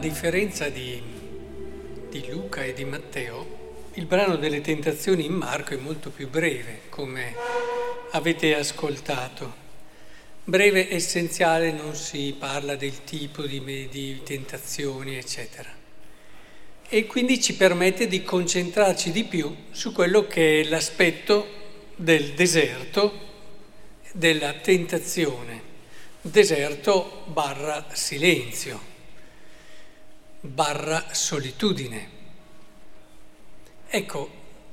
differenza di, di Luca e di Matteo, il brano delle tentazioni in Marco è molto più breve, come avete ascoltato. Breve, essenziale, non si parla del tipo di, di tentazioni, eccetera. E quindi ci permette di concentrarci di più su quello che è l'aspetto del deserto, della tentazione. Deserto barra silenzio, barra solitudine. Ecco,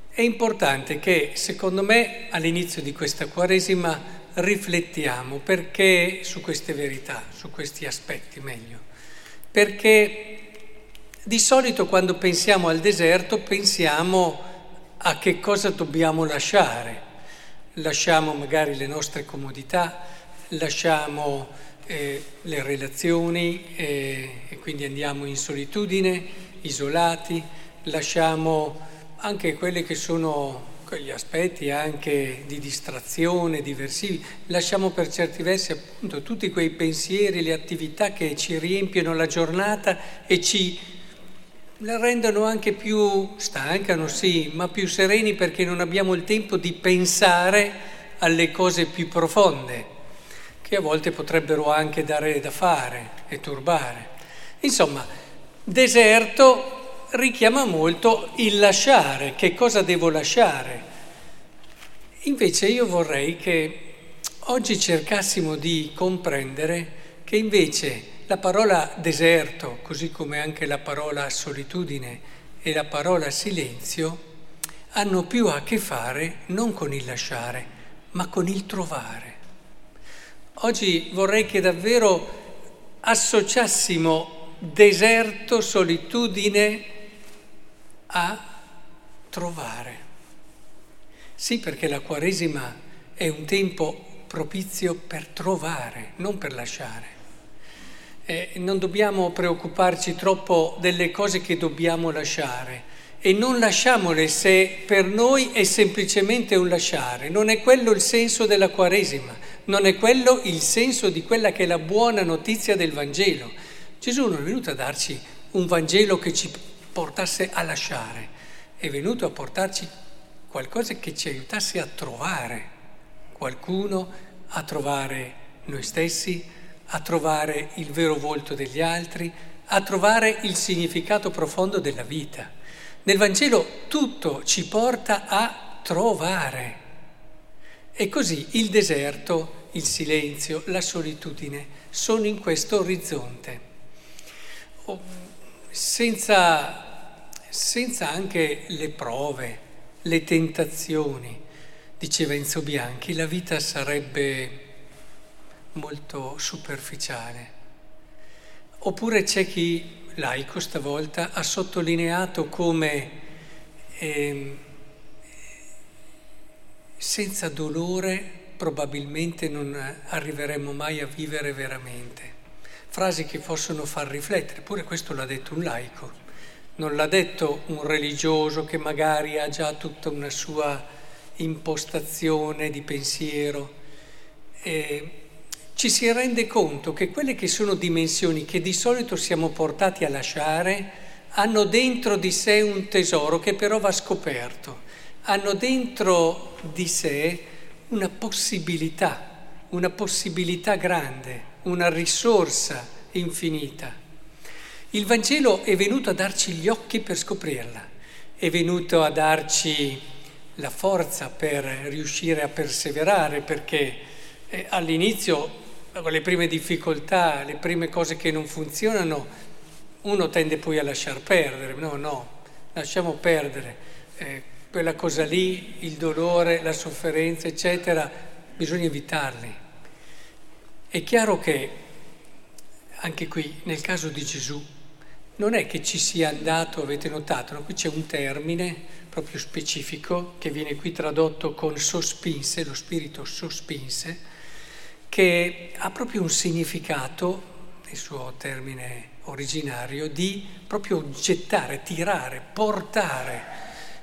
è importante che secondo me all'inizio di questa Quaresima riflettiamo perché su queste verità, su questi aspetti meglio. Perché di solito quando pensiamo al deserto pensiamo a che cosa dobbiamo lasciare. Lasciamo magari le nostre comodità, lasciamo eh, le relazioni eh, e quindi andiamo in solitudine, isolati, lasciamo anche quelli che sono quegli aspetti anche di distrazione, diversivi, lasciamo per certi versi appunto tutti quei pensieri, le attività che ci riempiono la giornata e ci la rendono anche più, stancano sì, ma più sereni perché non abbiamo il tempo di pensare alle cose più profonde, che a volte potrebbero anche dare da fare e turbare. Insomma, deserto richiama molto il lasciare, che cosa devo lasciare. Invece io vorrei che oggi cercassimo di comprendere che invece la parola deserto, così come anche la parola solitudine e la parola silenzio, hanno più a che fare non con il lasciare, ma con il trovare. Oggi vorrei che davvero associassimo deserto, solitudine, a trovare. Sì, perché la Quaresima è un tempo propizio per trovare, non per lasciare. Eh, non dobbiamo preoccuparci troppo delle cose che dobbiamo lasciare e non lasciamole se per noi è semplicemente un lasciare. Non è quello il senso della Quaresima, non è quello il senso di quella che è la buona notizia del Vangelo. Gesù non è venuto a darci un Vangelo che ci portasse a lasciare, è venuto a portarci qualcosa che ci aiutasse a trovare qualcuno, a trovare noi stessi, a trovare il vero volto degli altri, a trovare il significato profondo della vita. Nel Vangelo tutto ci porta a trovare. E così il deserto, il silenzio, la solitudine sono in questo orizzonte. Senza senza anche le prove, le tentazioni. Diceva Enzo Bianchi, la vita sarebbe molto superficiale. Oppure c'è chi, laico stavolta, ha sottolineato come eh, senza dolore probabilmente non arriveremo mai a vivere veramente. Frasi che possono far riflettere, pure questo l'ha detto un laico non l'ha detto un religioso che magari ha già tutta una sua impostazione di pensiero. E ci si rende conto che quelle che sono dimensioni che di solito siamo portati a lasciare hanno dentro di sé un tesoro che però va scoperto, hanno dentro di sé una possibilità, una possibilità grande, una risorsa infinita. Il Vangelo è venuto a darci gli occhi per scoprirla, è venuto a darci la forza per riuscire a perseverare, perché eh, all'inizio, con le prime difficoltà, le prime cose che non funzionano, uno tende poi a lasciar perdere. No, no, lasciamo perdere. Eh, quella cosa lì, il dolore, la sofferenza, eccetera, bisogna evitarli. È chiaro che anche qui, nel caso di Gesù, non è che ci sia andato, avete notato, no? qui c'è un termine proprio specifico che viene qui tradotto con sospinse, lo spirito sospinse, che ha proprio un significato, il suo termine originario, di proprio gettare, tirare, portare.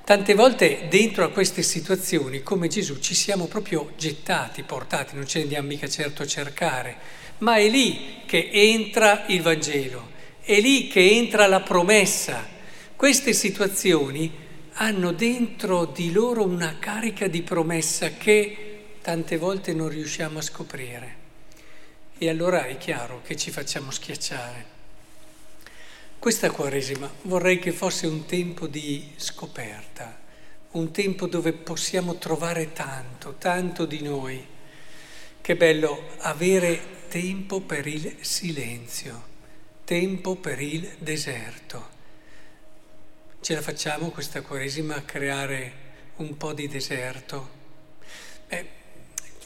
Tante volte dentro a queste situazioni, come Gesù, ci siamo proprio gettati, portati, non ce ne andiamo mica certo a cercare, ma è lì che entra il Vangelo è lì che entra la promessa. Queste situazioni hanno dentro di loro una carica di promessa che tante volte non riusciamo a scoprire. E allora è chiaro che ci facciamo schiacciare. Questa Quaresima vorrei che fosse un tempo di scoperta, un tempo dove possiamo trovare tanto, tanto di noi. Che bello avere tempo per il silenzio, tempo per il deserto. Ce la facciamo questa Quaresima a creare un po' di deserto? Beh,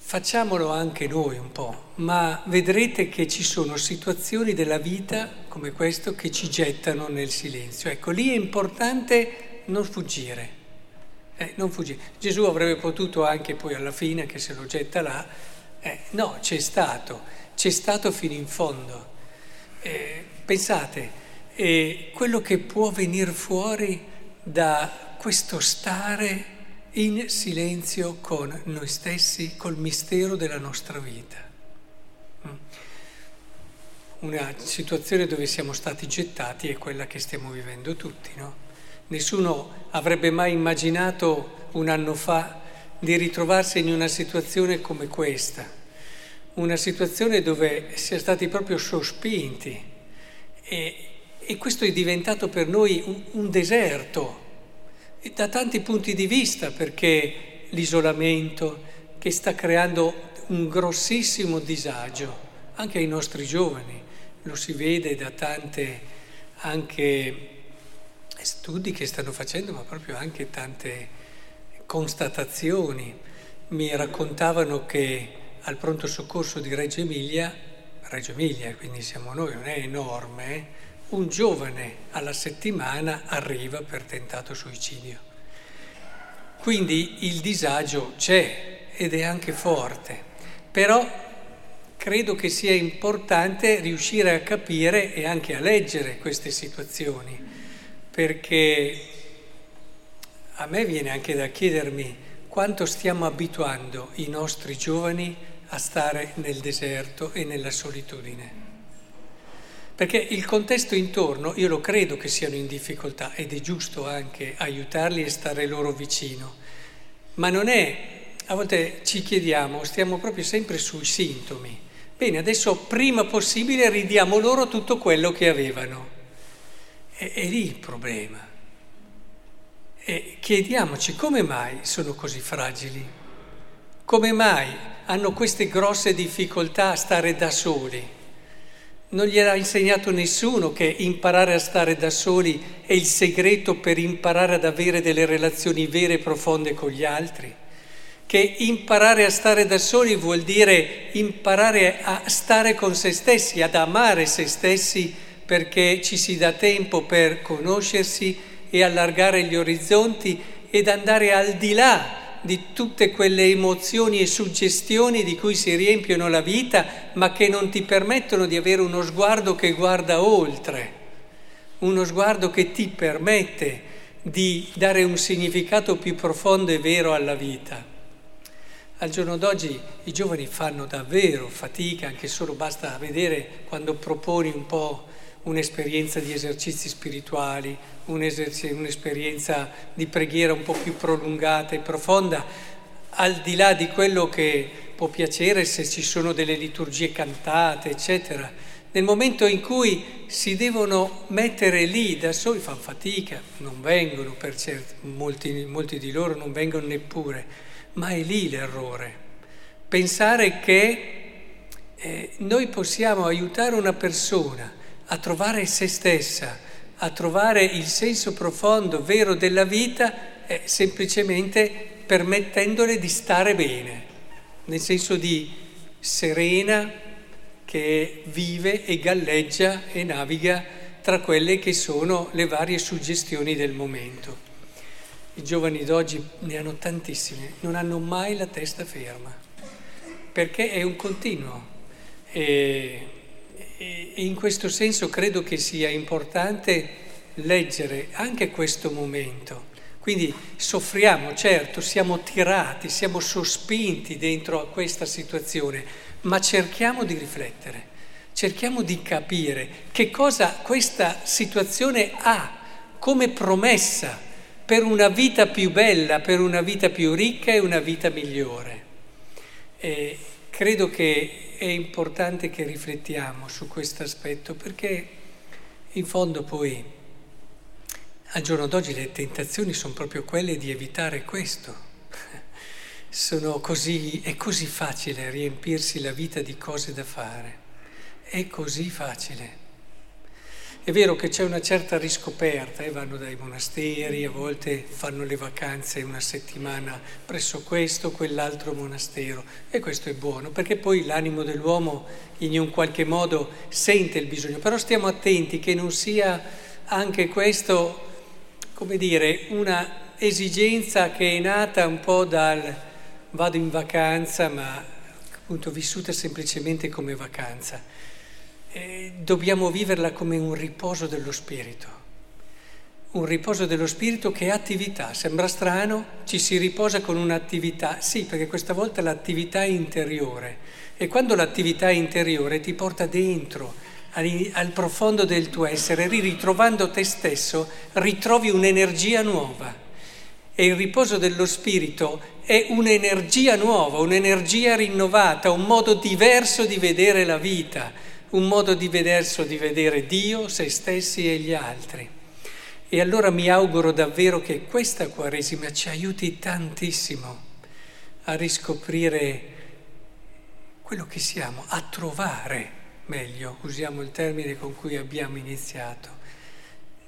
Facciamolo anche noi un po', ma vedrete che ci sono situazioni della vita come questo che ci gettano nel silenzio. Ecco, lì è importante non fuggire. Eh, non fuggire. Gesù avrebbe potuto anche poi alla fine, che se lo getta là, eh, no, c'è stato, c'è stato fino in fondo. Eh, pensate, eh, quello che può venire fuori da questo stare in silenzio con noi stessi, col mistero della nostra vita. Mm. Una situazione dove siamo stati gettati è quella che stiamo vivendo tutti, no? Nessuno avrebbe mai immaginato un anno fa di ritrovarsi in una situazione come questa, una situazione dove si è stati proprio sospinti e, e questo è diventato per noi un, un deserto da tanti punti di vista, perché l'isolamento che sta creando un grossissimo disagio anche ai nostri giovani, lo si vede da anche studi che stanno facendo, ma proprio anche tante constatazioni. Mi raccontavano che al pronto soccorso di Reggio Emilia, Reggio Emilia, quindi siamo noi, non è enorme? Un giovane alla settimana arriva per tentato suicidio. Quindi il disagio c'è ed è anche forte, però credo che sia importante riuscire a capire e anche a leggere queste situazioni, perché a me viene anche da chiedermi quanto stiamo abituando i nostri giovani a stare nel deserto e nella solitudine. Perché il contesto intorno, io lo credo che siano in difficoltà ed è giusto anche aiutarli e stare loro vicino, ma non è, a volte ci chiediamo, stiamo proprio sempre sui sintomi. Bene, adesso prima possibile ridiamo loro tutto quello che avevano. È, è lì il problema. E chiediamoci come mai sono così fragili, come mai hanno queste grosse difficoltà a stare da soli. Non gliel'ha insegnato nessuno che imparare a stare da soli è il segreto per imparare ad avere delle relazioni vere e profonde con gli altri. Che imparare a stare da soli vuol dire imparare a stare con se stessi, ad amare se stessi perché ci si dà tempo per conoscersi e allargare gli orizzonti ed andare al di là di tutte quelle emozioni e suggestioni di cui si riempiono la vita, ma che non ti permettono di avere uno sguardo che guarda oltre, uno sguardo che ti permette di dare un significato più profondo e vero alla vita. Al giorno d'oggi i giovani fanno davvero fatica, anche solo basta vedere quando proponi un po' un'esperienza di esercizi spirituali, un'esperienza di preghiera un po' più prolungata e profonda, al di là di quello che può piacere se ci sono delle liturgie cantate, eccetera. Nel momento in cui si devono mettere lì da soli, fanno fatica, non vengono per certi, molti, molti di loro non vengono neppure, ma è lì l'errore. Pensare che eh, noi possiamo aiutare una persona a trovare se stessa, a trovare il senso profondo, vero della vita, è semplicemente permettendole di stare bene, nel senso di serena che vive e galleggia e naviga tra quelle che sono le varie suggestioni del momento. I giovani d'oggi ne hanno tantissime, non hanno mai la testa ferma, perché è un continuo. E in questo senso credo che sia importante leggere anche questo momento. Quindi soffriamo, certo, siamo tirati, siamo sospinti dentro a questa situazione, ma cerchiamo di riflettere, cerchiamo di capire che cosa questa situazione ha come promessa per una vita più bella, per una vita più ricca e una vita migliore. E credo che è importante che riflettiamo su questo aspetto perché in fondo poi al giorno d'oggi le tentazioni sono proprio quelle di evitare questo. Così, è così facile riempirsi la vita di cose da fare, è così facile. È vero che c'è una certa riscoperta, eh, vanno dai monasteri, a volte fanno le vacanze una settimana presso questo quell'altro monastero e questo è buono perché poi l'animo dell'uomo in un qualche modo sente il bisogno, però stiamo attenti che non sia anche questo, come dire, una esigenza che è nata un po' dal vado in vacanza ma appunto vissuta semplicemente come vacanza eh, dobbiamo viverla come un riposo dello spirito. Un riposo dello spirito che è attività. Sembra strano, ci si riposa con un'attività. Sì, perché questa volta l'attività è interiore. E quando l'attività è interiore ti porta dentro, al, al profondo del tuo essere, ritrovando te stesso, ritrovi un'energia nuova. E il riposo dello spirito è un'energia nuova, un'energia rinnovata, un modo diverso di vedere la vita un modo diverso di vedere Dio, se stessi e gli altri. E allora mi auguro davvero che questa Quaresima ci aiuti tantissimo a riscoprire quello che siamo, a trovare meglio, usiamo il termine con cui abbiamo iniziato.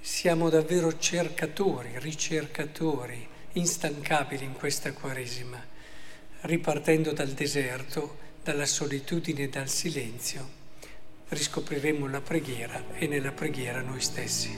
Siamo davvero cercatori, ricercatori, instancabili in questa Quaresima, ripartendo dal deserto, dalla solitudine e dal silenzio riscopriremo la preghiera e nella preghiera noi stessi.